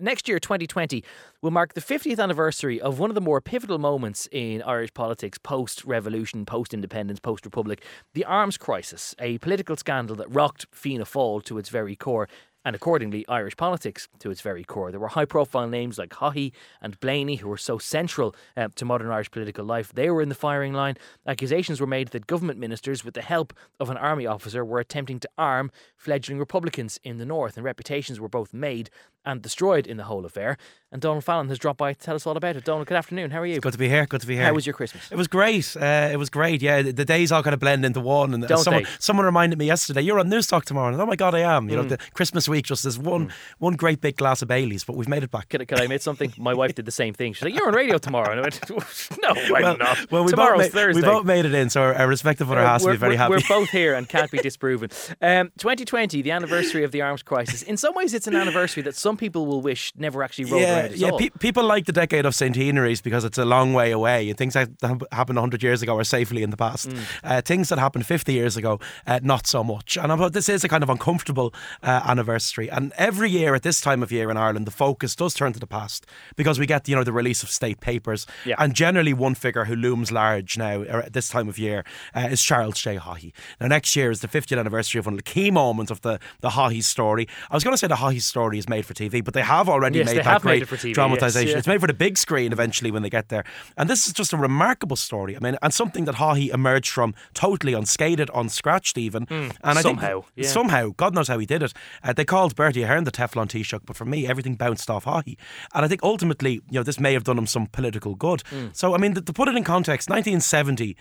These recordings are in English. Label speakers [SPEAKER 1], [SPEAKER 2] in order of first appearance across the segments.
[SPEAKER 1] Next year, 2020, will mark the 50th anniversary of one of the more pivotal moments in Irish politics post revolution, post independence, post republic the arms crisis, a political scandal that rocked Fianna Fáil to its very core and accordingly Irish politics to its very core. There were high profile names like Haughey and Blaney who were so central uh, to modern Irish political life. They were in the firing line. Accusations were made that government ministers, with the help of an army officer, were attempting to arm fledgling Republicans in the north, and reputations were both made and destroyed in the whole affair. And Donald Fallon has dropped by to tell us all about it. Donald, good afternoon. How are you?
[SPEAKER 2] Good to be here. Good to be here.
[SPEAKER 1] How was your Christmas?
[SPEAKER 2] It was great. Uh, it was great. Yeah, the, the days all kind of blend into one. And
[SPEAKER 1] Don't
[SPEAKER 2] someone,
[SPEAKER 1] they?
[SPEAKER 2] someone reminded me yesterday, you're on Newstalk tomorrow. And oh my God, I am. You
[SPEAKER 1] Mm.
[SPEAKER 2] know, the Christmas week just is one one great big glass of Baileys, but we've made it back.
[SPEAKER 1] Can, I- can I admit something? My wife did the same thing. She's like, "You're on radio tomorrow," and I went, "No, I'm
[SPEAKER 2] well,
[SPEAKER 1] not.
[SPEAKER 2] well, we both,
[SPEAKER 1] Tomorrow's
[SPEAKER 2] made,
[SPEAKER 1] Thursday."
[SPEAKER 2] we both made it in, so our, our respective other has to be very happy.
[SPEAKER 1] We're both here and can't be disproven. Um, 2020, the anniversary of the arms crisis. In some ways, it's an anniversary that some people will wish never actually rolled
[SPEAKER 2] yeah,
[SPEAKER 1] around at
[SPEAKER 2] yeah.
[SPEAKER 1] all.
[SPEAKER 2] Pe- people like the decade of centenaries because it's a long way away, things that hap- happened 100 years ago are safely in the past.
[SPEAKER 1] Mm.
[SPEAKER 2] Uh, things that happened 50 years ago, uh, not so much. And I thought this is a kind of uncomfortable uh, anniversary. And every year at this time of year in Ireland, the focus does turn to the past because we get you know the release of state papers,
[SPEAKER 1] Yeah.
[SPEAKER 2] and generally one figure who looms large now uh, at this time of year uh, is Charles J. Haughey. Now next year is the 50th anniversary of one of the key moments of the the Haughey story. I was going to say the Haughey story is made for TV, but they have already
[SPEAKER 1] Yes,
[SPEAKER 2] made that
[SPEAKER 1] have made
[SPEAKER 2] great
[SPEAKER 1] it TV,
[SPEAKER 2] dramatization.
[SPEAKER 1] yes, yeah.
[SPEAKER 2] It's made for the big screen eventually when they get there. And this is just a remarkable story. I mean, and something that Haughey emerged from totally unscathed, unscratched even. and I
[SPEAKER 1] somehow,
[SPEAKER 2] think
[SPEAKER 1] yeah.
[SPEAKER 2] somehow, God knows how he did it. Uh, they called Bertie Ahern the Teflon Taoiseach, but for me, everything bounced off Haughey. And I think ultimately, you know, this may have done him some political good.
[SPEAKER 1] Hmm.
[SPEAKER 2] So, I mean, to, to put it in context, 1970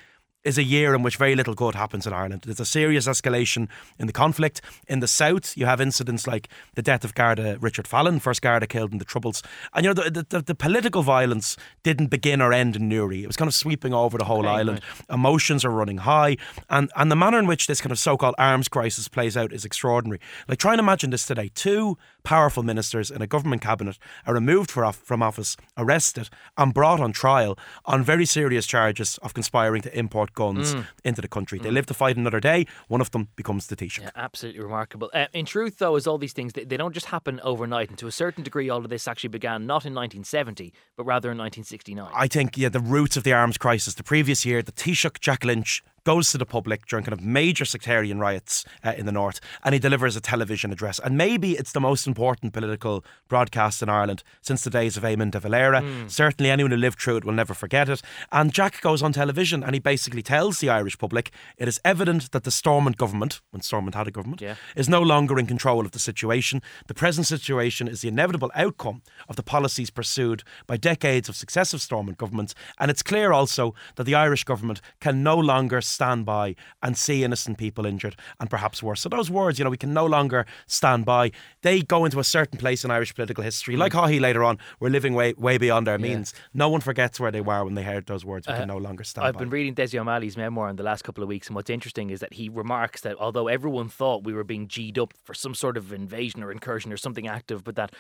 [SPEAKER 2] is a year in which very little good happens in Ireland. There's a serious escalation in the conflict. In the south, you have incidents like the death of Garda Richard Fallon, first Garda killed in the Troubles. And you know, the, the, the political violence didn't begin or end in Newry. It was kind of sweeping over the whole
[SPEAKER 1] Okay,
[SPEAKER 2] island. Emotions are running high. And, and the manner in which this kind of so called arms crisis plays out is extraordinary. Like, try and imagine this today. Two powerful ministers in a government cabinet are removed for, from office, arrested, and brought on trial on very serious charges of conspiring to import guns
[SPEAKER 1] Mm.
[SPEAKER 2] into the country. They live to fight another day. One of them becomes the Taoiseach.
[SPEAKER 1] Yeah, absolutely remarkable. Uh, in truth, though, is all these things they, they don't just happen overnight, and to a certain degree, all of this actually began not in 1970, but rather in 1969.
[SPEAKER 2] I think yeah, the roots of the arms crisis. The previous year, the Taoiseach Jack Lynch goes to the public during kind of major sectarian riots uh, in the north, and he delivers a television address. And maybe it's the most important political broadcast in Ireland since the days of Eamon de Valera. Certainly, anyone who lived through it will never forget it. And Jack goes on television, and he basically tells the Irish public it is evident that the Stormont government, when Stormont had a government,
[SPEAKER 1] Yeah.
[SPEAKER 2] is no longer in control of the situation. The present situation is the inevitable outcome of the policies pursued by decades of successive Stormont governments. And it's clear also that the Irish government can no longer stand by and see innocent people injured and perhaps worse. So those words, you know, we can no longer stand by. They go into a certain place in Irish political history. Like Haughey later on, we're living way way beyond our means. No one forgets where they were when they heard those words. We can no longer stand
[SPEAKER 1] Uh, I've
[SPEAKER 2] by.
[SPEAKER 1] been reading Dessie O'Malley's memoir in the last couple of weeks, and what's interesting is that he remarks that although everyone thought we were being G'd up for some sort of invasion or incursion or something active, but that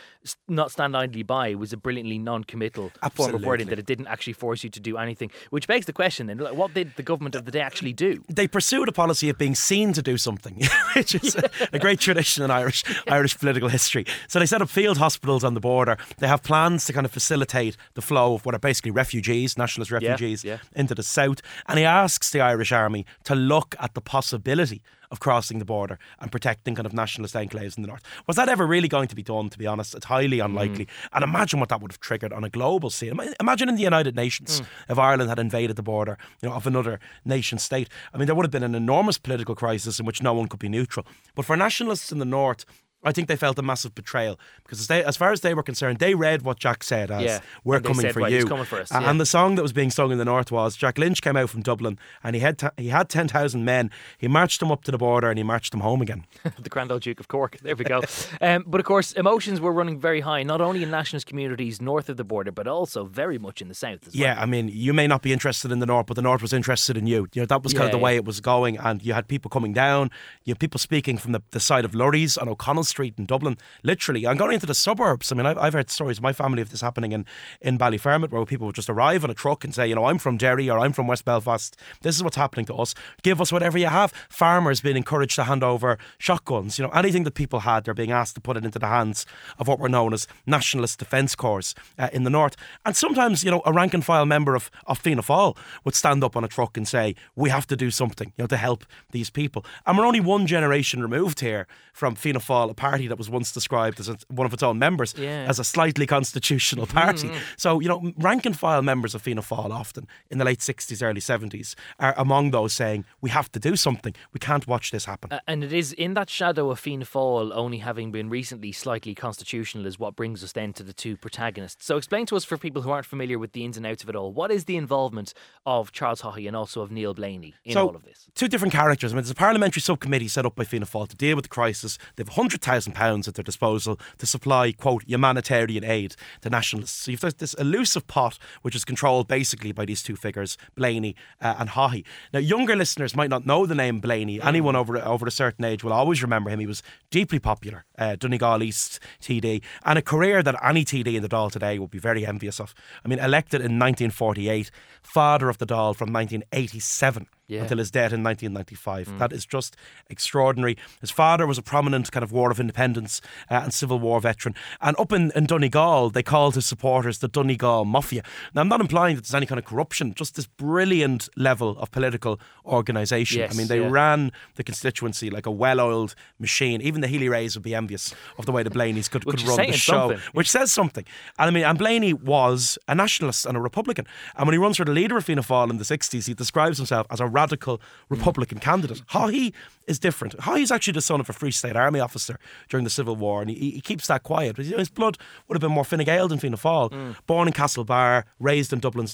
[SPEAKER 1] not stand idly by was a brilliantly non-committal form of wording that it didn't actually force you to do anything. Which begs the question: then, what did the government of the day actually do?
[SPEAKER 2] they pursued a policy of being seen to do something, which is a, a great tradition in Irish Irish political history. So they set up field hospitals on the border. They have plans to kind of facilitate the flow of what are basically refugees, nationalist refugees,
[SPEAKER 1] yeah.
[SPEAKER 2] into the south. And he asks the Irish army to look at the possibility of crossing the border and protecting kind of nationalist enclaves in the north. Was that ever really going to be done? To be honest, it's highly mm. unlikely. And imagine what that would have triggered on a global scene. Imagine in the United Nations mm. if Ireland had invaded the border, you know, of another nation state. I mean, there would have been an enormous political crisis in which no one could be neutral. But for nationalists in the north. I think they felt a massive betrayal because as, they, as far as they were concerned, they read what Jack said as
[SPEAKER 1] Yeah.
[SPEAKER 2] "We're
[SPEAKER 1] And
[SPEAKER 2] coming
[SPEAKER 1] said,
[SPEAKER 2] for
[SPEAKER 1] "Right,
[SPEAKER 2] you."
[SPEAKER 1] he's coming for us, yeah.
[SPEAKER 2] And the song that was being sung in the north was Jack Lynch came out from Dublin and he had t- he had ten thousand men. He marched them up to the border and he marched them home again.
[SPEAKER 1] the Grand Old Duke of Cork. There we go. um, but of course, emotions were running very high, not only in nationalist communities north of the border, but also very much in the south as well.
[SPEAKER 2] Yeah, I mean, you may not be interested in the north, but the north was interested in you. You know, that was kind of
[SPEAKER 1] Yeah,
[SPEAKER 2] the way it was going, and you had people coming down. You had people speaking from the, the side of Lurries on O'Connell Street in Dublin. Literally, I'm going into the suburbs. I mean, I've, I've heard stories of my family of this happening in, in Ballyfermot where people would just arrive on a truck and say, you know, I'm from Derry or I'm from West Belfast. This is what's happening to us. Give us whatever you have. Farmers being encouraged to hand over shotguns. You know, anything that people had, they're being asked to put it into the hands of what were known as nationalist defence corps uh, in the north. And sometimes, you know, a rank and file member of, of Fianna Fáil would stand up on a truck and say, we have to do something, you know, to help these people. And we're only one generation removed here from Fianna Fáil, party that was once described as a, one of its own members
[SPEAKER 1] Yeah.
[SPEAKER 2] as a slightly constitutional party.
[SPEAKER 1] Mm-hmm.
[SPEAKER 2] So, you know, rank and file members of Fianna Fáil often in the late 60s, early 70s are among those saying, we have to do something. We can't watch this happen.
[SPEAKER 1] Uh, and it is in that shadow of Fianna Fáil only having been recently slightly constitutional is what brings us then to the two protagonists. So explain to us for people who aren't familiar with the ins and outs of it all, what is the involvement of Charles Haughey and also of Neil Blaney in
[SPEAKER 2] so,
[SPEAKER 1] all of this?
[SPEAKER 2] Two different characters. I mean, there's a parliamentary subcommittee set up by Fianna Fáil to deal with the crisis. They have £100,000 at their disposal to supply, quote, humanitarian aid to nationalists. So you've got this elusive pot, which is controlled basically by these two figures, Blaney uh, and Haughey. Now, younger listeners might not know the name Blaney. Anyone over, over a certain age will always remember him. He was deeply popular, uh, Donegal East TD, and a career that any TD in the Dáil today would be very envious of. I mean, elected in 1948, father of the Dáil from 1987
[SPEAKER 1] Yeah.
[SPEAKER 2] until his death in 1995. That is just extraordinary. His father was a prominent kind of War of Independence uh, and Civil War veteran. And up in, in Donegal, they called his supporters the Donegal Mafia. Now, I'm not implying that there's any kind of corruption, just this brilliant level of political organisation.
[SPEAKER 1] Yes,
[SPEAKER 2] I mean, they
[SPEAKER 1] yeah.
[SPEAKER 2] ran the constituency like a well oiled machine. Even the Healy Raes would be envious of the way the Blaneys could, could run the show,
[SPEAKER 1] something.
[SPEAKER 2] which says something. And I mean, and Blaney was a nationalist and a Republican. And when he runs for the leader of Fianna Fáil in the 60s, he describes himself as a radical Republican candidate. Haughey is different. Haughey's actually the son of a Free State Army officer during the Civil War, and he, he keeps that quiet. But you know, his blood would have been more Fine Gael than Fianna Fáil. Born in Castlebar, raised in Dublin's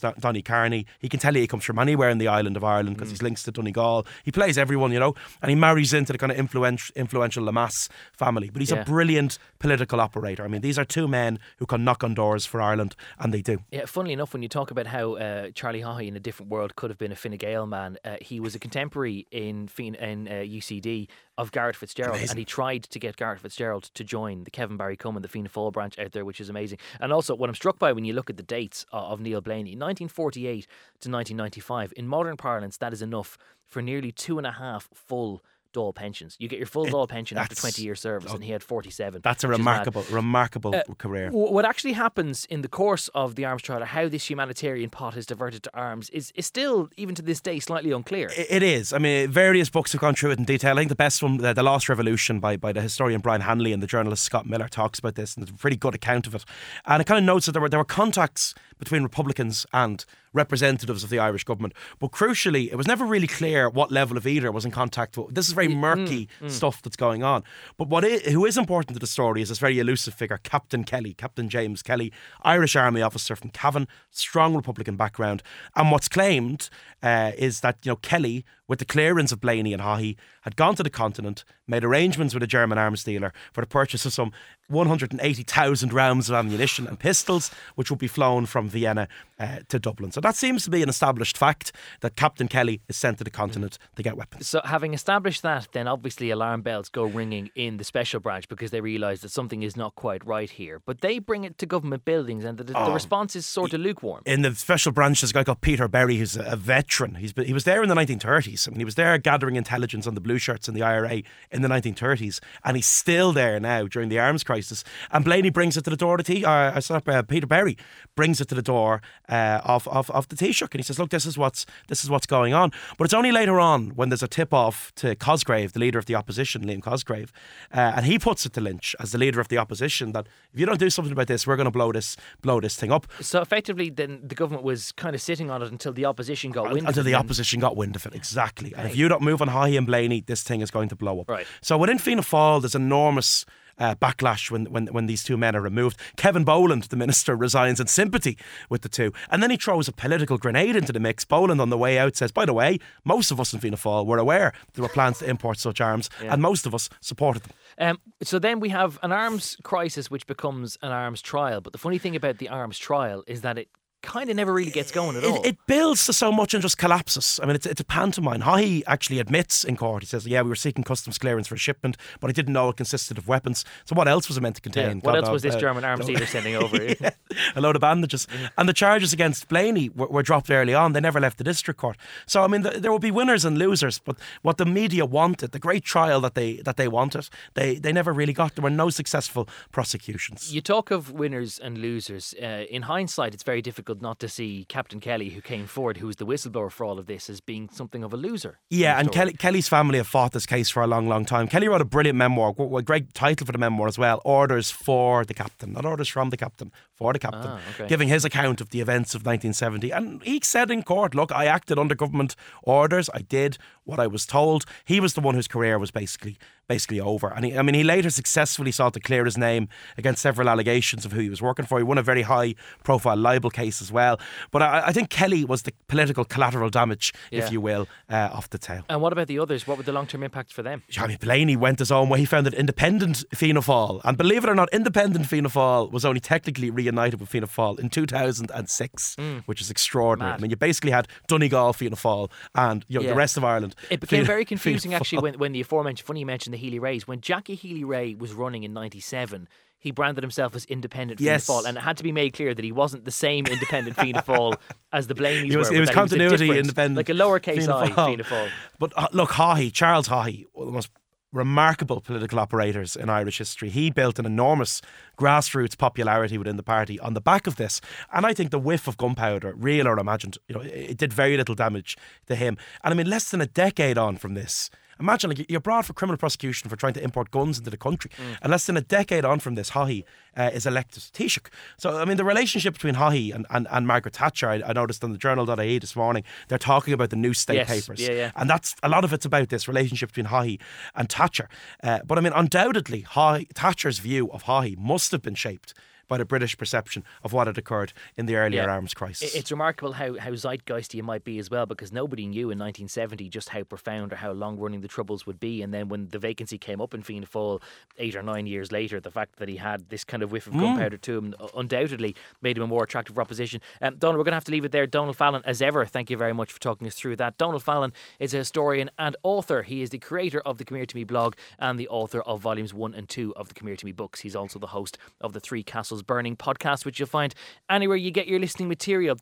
[SPEAKER 2] Carney. He can tell you he comes from anywhere in the island of Ireland because he's links to Donegal. He plays everyone, you know, and he marries into the kind of influential, influential Lemass family. But he's
[SPEAKER 1] Yeah.
[SPEAKER 2] a brilliant political operator. I mean, these are two men who can knock on doors for Ireland, and they do.
[SPEAKER 1] Yeah, funnily enough, when you talk about how uh, Charlie Haughey in a different world could have been a Fine Gael man, uh, he was a contemporary in in uh, UCD of Garret FitzGerald, and he tried to get Garret FitzGerald to join the Kevin Barry Cumann, the Fianna Fáil branch out there, which is amazing. And also, what I'm struck by when you look at the dates of, of Neil Blaney, 1948 to 1995, in modern parlance, that is enough for nearly two and a half full. Dáil pensions. You get your full Dáil pension after 20 years service, and he had 47.
[SPEAKER 2] That's a
[SPEAKER 1] which is mad.
[SPEAKER 2] remarkable, remarkable
[SPEAKER 1] Uh,
[SPEAKER 2] career.
[SPEAKER 1] W- What actually happens in the course of the arms trial, or how this humanitarian pot is diverted to arms, is, is still, even to this day, slightly unclear.
[SPEAKER 2] I- It is. I mean, various books have gone through it in detail. I think the best one, the, the Lost Revolution, by, by the historian Brian Hanley and the journalist Scott Millar, talks about this, and it's a pretty good account of it. And it kind of notes that there were there were contacts between Republicans and representatives of the Irish government, but crucially, it was never really clear what level of either was in contact with. This is very mm, murky mm, mm. stuff that's going on. But what i who is important to the story is this very elusive figure, Captain Kelly, Captain James Kelly, Irish Army officer from Cavan, strong Republican background. And what's claimed uh, is that you know Kelly, with the clearance of Blaney and Haughey, had gone to the continent, made arrangements with a German arms dealer for the purchase of some 180,000 rounds of ammunition and pistols, which would be flown from Vienna uh, to Dublin. So that seems to be an established fact that Captain Kelly is sent to the continent to get weapons.
[SPEAKER 1] So, having established that, then obviously alarm bells go ringing in the special branch because they realise that something is not quite right here. But they bring it to government buildings, and the, the
[SPEAKER 2] Oh.
[SPEAKER 1] response is sort of lukewarm.
[SPEAKER 2] in the special branch, there's a guy called Peter Berry, who's a, veteran. He's been, he was there in the 1930s. I mean, he was there gathering intelligence on the blue shirts in the IRA in the 1930s, and he's still there now during the arms crisis. And Blaney brings it to the door. The T, uh, uh, sorry, uh, Peter Berry brings it to the door uh, of, of of the Taoiseach, and he says, "Look, this is what's this is what's going on." But it's only later on when there's a tip off to Cosgrave, the leader of the opposition, Liam Cosgrave, uh, and he puts it to Lynch as the leader of the opposition that if you don't do something about this, we're going to blow this blow this thing up.
[SPEAKER 1] So, effectively, then the government was kind of sitting on it until the opposition got wind of
[SPEAKER 2] until the opposition got wind of it. Exactly. And if you don't move on Haughey and Blaney, this thing is going to blow up.
[SPEAKER 1] Right.
[SPEAKER 2] So within Fianna Fáil, there's enormous. Uh, backlash when, when when these two men are removed. Kevin Boland, the minister, resigns in sympathy with the two, and then he throws a political grenade into the mix. Boland, on the way out, says, "By the way, most of us in Fianna Fáil were aware there were plans to import such arms, and most of us supported them."
[SPEAKER 1] Um, so then we have an arms crisis, which becomes an arms trial. But the funny thing about the arms trial is that it kind of never really gets going at all.
[SPEAKER 2] It, it builds to so much and just collapses. I mean, it's, it's a pantomime. Haughey actually admits in court, he says, yeah, we were seeking customs clearance for a shipment, but I didn't know it consisted of weapons. So what else was it meant to contain?
[SPEAKER 1] what
[SPEAKER 2] God
[SPEAKER 1] else was this
[SPEAKER 2] Uh,
[SPEAKER 1] German arms dealer sending over?
[SPEAKER 2] yeah, a load of bandages. And the charges against Blaney were, were dropped early on. They never left the district court. So I mean, th there will be winners and losers. But what the media wanted, the great trial that they that they wanted, they they never really got. There were no successful prosecutions.
[SPEAKER 1] You talk of winners and losers. Uh, in hindsight, it's very difficult not to see Captain Kelly, who came forward, who was the whistleblower for all of this, as being something of a loser.
[SPEAKER 2] Yeah, and. Kelly, Kelly's family have fought this case for a long, long time. Kelly wrote a brilliant memoir, a great title for the memoir as well Orders for the Captain, not orders from the Captain, for the Captain,
[SPEAKER 1] Ah, okay.
[SPEAKER 2] giving his account of the events of 1970. And he said in court, Look, I acted under government orders, I did what I was told. He was the one whose career was basically basically over. And he, I mean, he later successfully sought to clear his name against several allegations of who he was working for. He won a very high profile libel case as well. But I, I think Kelly was the political collateral damage,
[SPEAKER 1] Yeah.
[SPEAKER 2] if you will, uh, off the tail.
[SPEAKER 1] And what about the others? What were the long term impacts for them?
[SPEAKER 2] I mean, Blaney went his own way. He founded independent Fianna Fáil. And believe it or not, independent Fianna Fáil was only technically reunited with Fianna Fáil in 2006, which is extraordinary.
[SPEAKER 1] Mad.
[SPEAKER 2] I mean, you basically had Donegal Fianna Fáil and you know,
[SPEAKER 1] Yeah.
[SPEAKER 2] the rest of Ireland.
[SPEAKER 1] It became
[SPEAKER 2] Fianna-
[SPEAKER 1] very confusing actually when, when the aforementioned, funny you mentioned the Healy Raes. When Jackie Healy Rae was running in 97, he branded himself as independent
[SPEAKER 2] Yes.
[SPEAKER 1] Fianna Fáil. And it had to be made clear that he wasn't the same independent Fianna Fáil as the Blaneys
[SPEAKER 2] it was-
[SPEAKER 1] were. but
[SPEAKER 2] was continuity
[SPEAKER 1] different-
[SPEAKER 2] independent
[SPEAKER 1] Like a lowercase
[SPEAKER 2] Fianna
[SPEAKER 1] I
[SPEAKER 2] Fáil.
[SPEAKER 1] Fianna Fáil.
[SPEAKER 2] But uh, look, Haughey, Charles Haughey, one of the most remarkable political operators in Irish history. He built an enormous grassroots popularity within the party on the back of this. And I think the whiff of gunpowder, real or imagined, you know, it, it did very little damage to him. And I mean, less than a decade on from this. Imagine like you're brought for criminal prosecution for trying to import guns into the country, and less than a decade on from this, Haughey uh, is elected Taoiseach. So I mean, the relationship between Haughey and, and, and Margaret Thatcher, I, I noticed on the Journal.ie this morning, they're talking about the new state
[SPEAKER 1] Yes,
[SPEAKER 2] papers,
[SPEAKER 1] yeah, yeah.
[SPEAKER 2] and that's a lot of it's about this relationship between Haughey and Thatcher. Uh, but I mean, undoubtedly, Haughey, Thatcher's view of Haughey must have been shaped by the British perception of what had occurred in the earlier
[SPEAKER 1] Yeah.
[SPEAKER 2] arms crisis.
[SPEAKER 1] It's remarkable how, how zeitgeisty it might be as well, because nobody knew in 1970 just how profound or how long running the troubles would be. And then when the vacancy came up in Fianna Fáil eight or nine years later, the fact that he had this kind of whiff of gunpowder to him uh, undoubtedly made him a more attractive proposition. Um, Donald, we're going to have to leave it there. Donald Fallon, as ever, thank you very much for talking us through that. Donald Fallon is a historian and author. He is the creator of the Come Here To Me blog and the author of volumes one and two of the Come Here To Me books. He's also the host of the Three Castles Burning podcast, which you'll find anywhere you get your listening material.